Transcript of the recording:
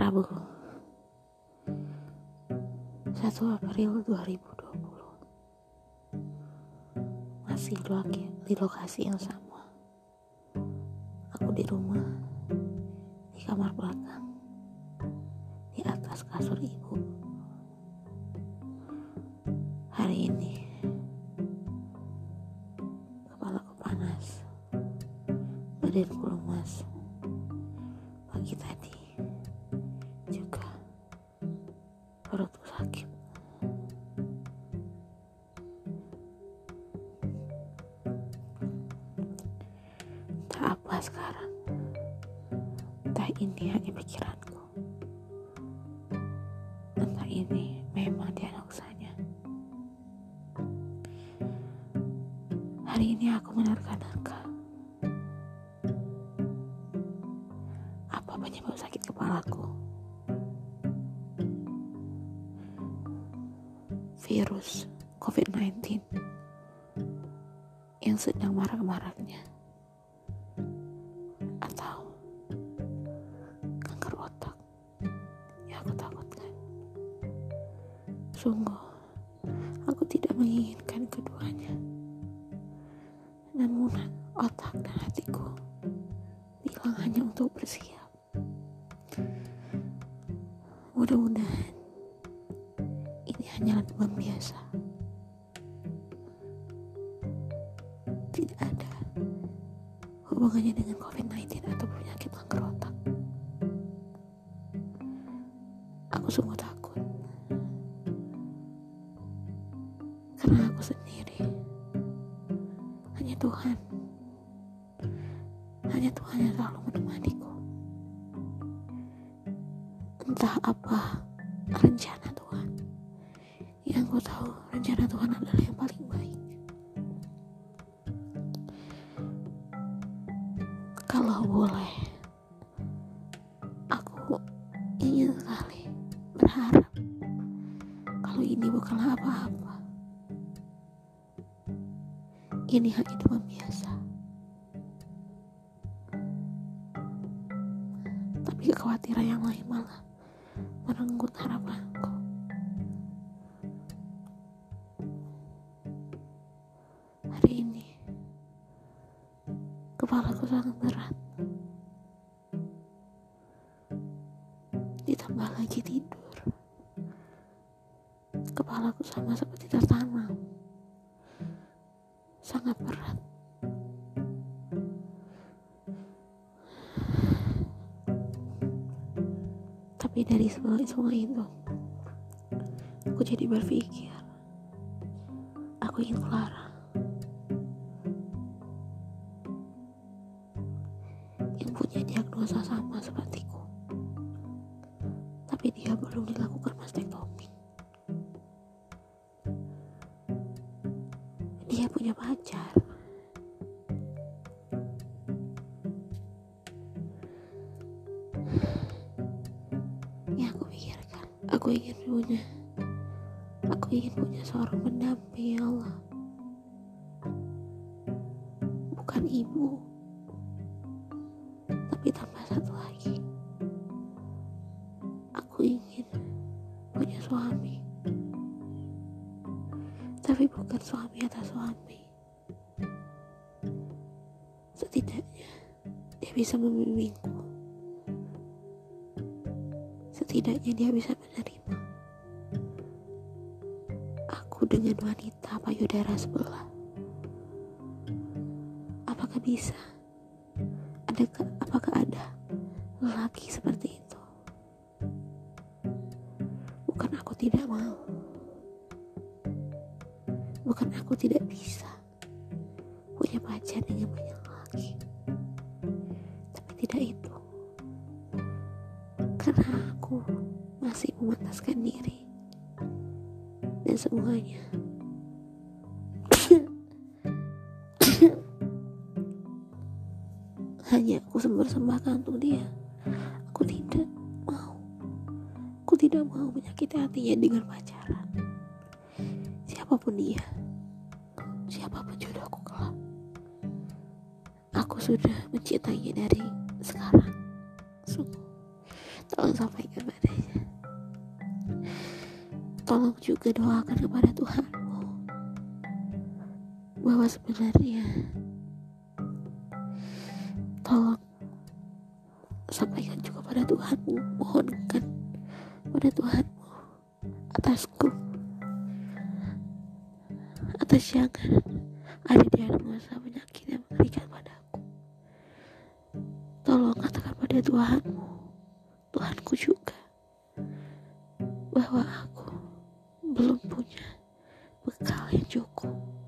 Rabu. 1 April 2020 Masih di lokasi yang sama. Aku di rumah Di kamar belakang Di atas kasur ibu. Hari ini Kepalaku panas Badanku lemas. Pagi tadi apa sekarang. Entah ini hanya pikiranku. Entah ini memang dianoksanya hari ini aku menerka-nerka apa penyebab sakit kepalaku? Virus COVID-19 yang sedang marak-maraknya Sungguh, aku tidak menginginkan keduanya. Namun otak dan hatiku bilang hanya untuk bersiap. Mudah-mudahan ini hanyalah demam biasa. Tidak ada hubungannya dengan COVID-19 atau penyakit kanker otak. Aku sungguh takut. Tuhan. Hanya Tuhan yang selalu menemaniku. Entah apa rencana Tuhan. Yang ku tahu rencana Tuhan adalah yang paling baik. Kalau boleh, aku ingin sekali berharap kalau ini bukanlah apa-apa. Ini hanya demam biasa. Tapi kekhawatiran yang lain malah merenggut harapanku. Hari ini kepalaku sangat berat. Ditambah lagi tidur. Kepalaku sama seperti tertanam. Sangat berat. Tapi dari semua, semua itu, aku jadi berpikir, aku ingin Clara. yang punya diagnosa sama sepertiku. Tapi dia belum dilakukan mastektomi. Dia punya pacar. Yang aku pikirkan, aku ingin punya. Aku ingin punya seorang pendamping ya Allah. Bukan ibu. Tapi tambah satu lagi tapi bukan suami atas suami. Setidaknya dia bisa membimbingku. Setidaknya dia bisa menerima aku dengan wanita payudara sebelah. Apakah bisa? Adakah apakah ada lelaki seperti itu? Bukan aku tidak mau bukan aku tidak bisa punya pacar dengan banyak lelaki tapi tidak itu. Karena aku masih memantaskan diri. Dan semuanya. Hanya aku mempersembahkan untuk dia. Aku tidak mau. Aku tidak mau menyakiti hatinya dengan pacaran siapa pun dia. Siapa pun jodohku kelak. Aku sudah mencintainya dari sekarang. Sungguh. Tolong sampaikan padanya. Tolong juga doakan kepada Tuhanmu bahwa sebenarnya tolong sampaikan juga pada Tuhanmu mohonkan pada Tuhanmu jangan ada diagnosa penyakit yang mengerikan padaku. Tolong katakan pada Tuhanmu Tuhanku juga bahwa aku belum punya bekal yang cukup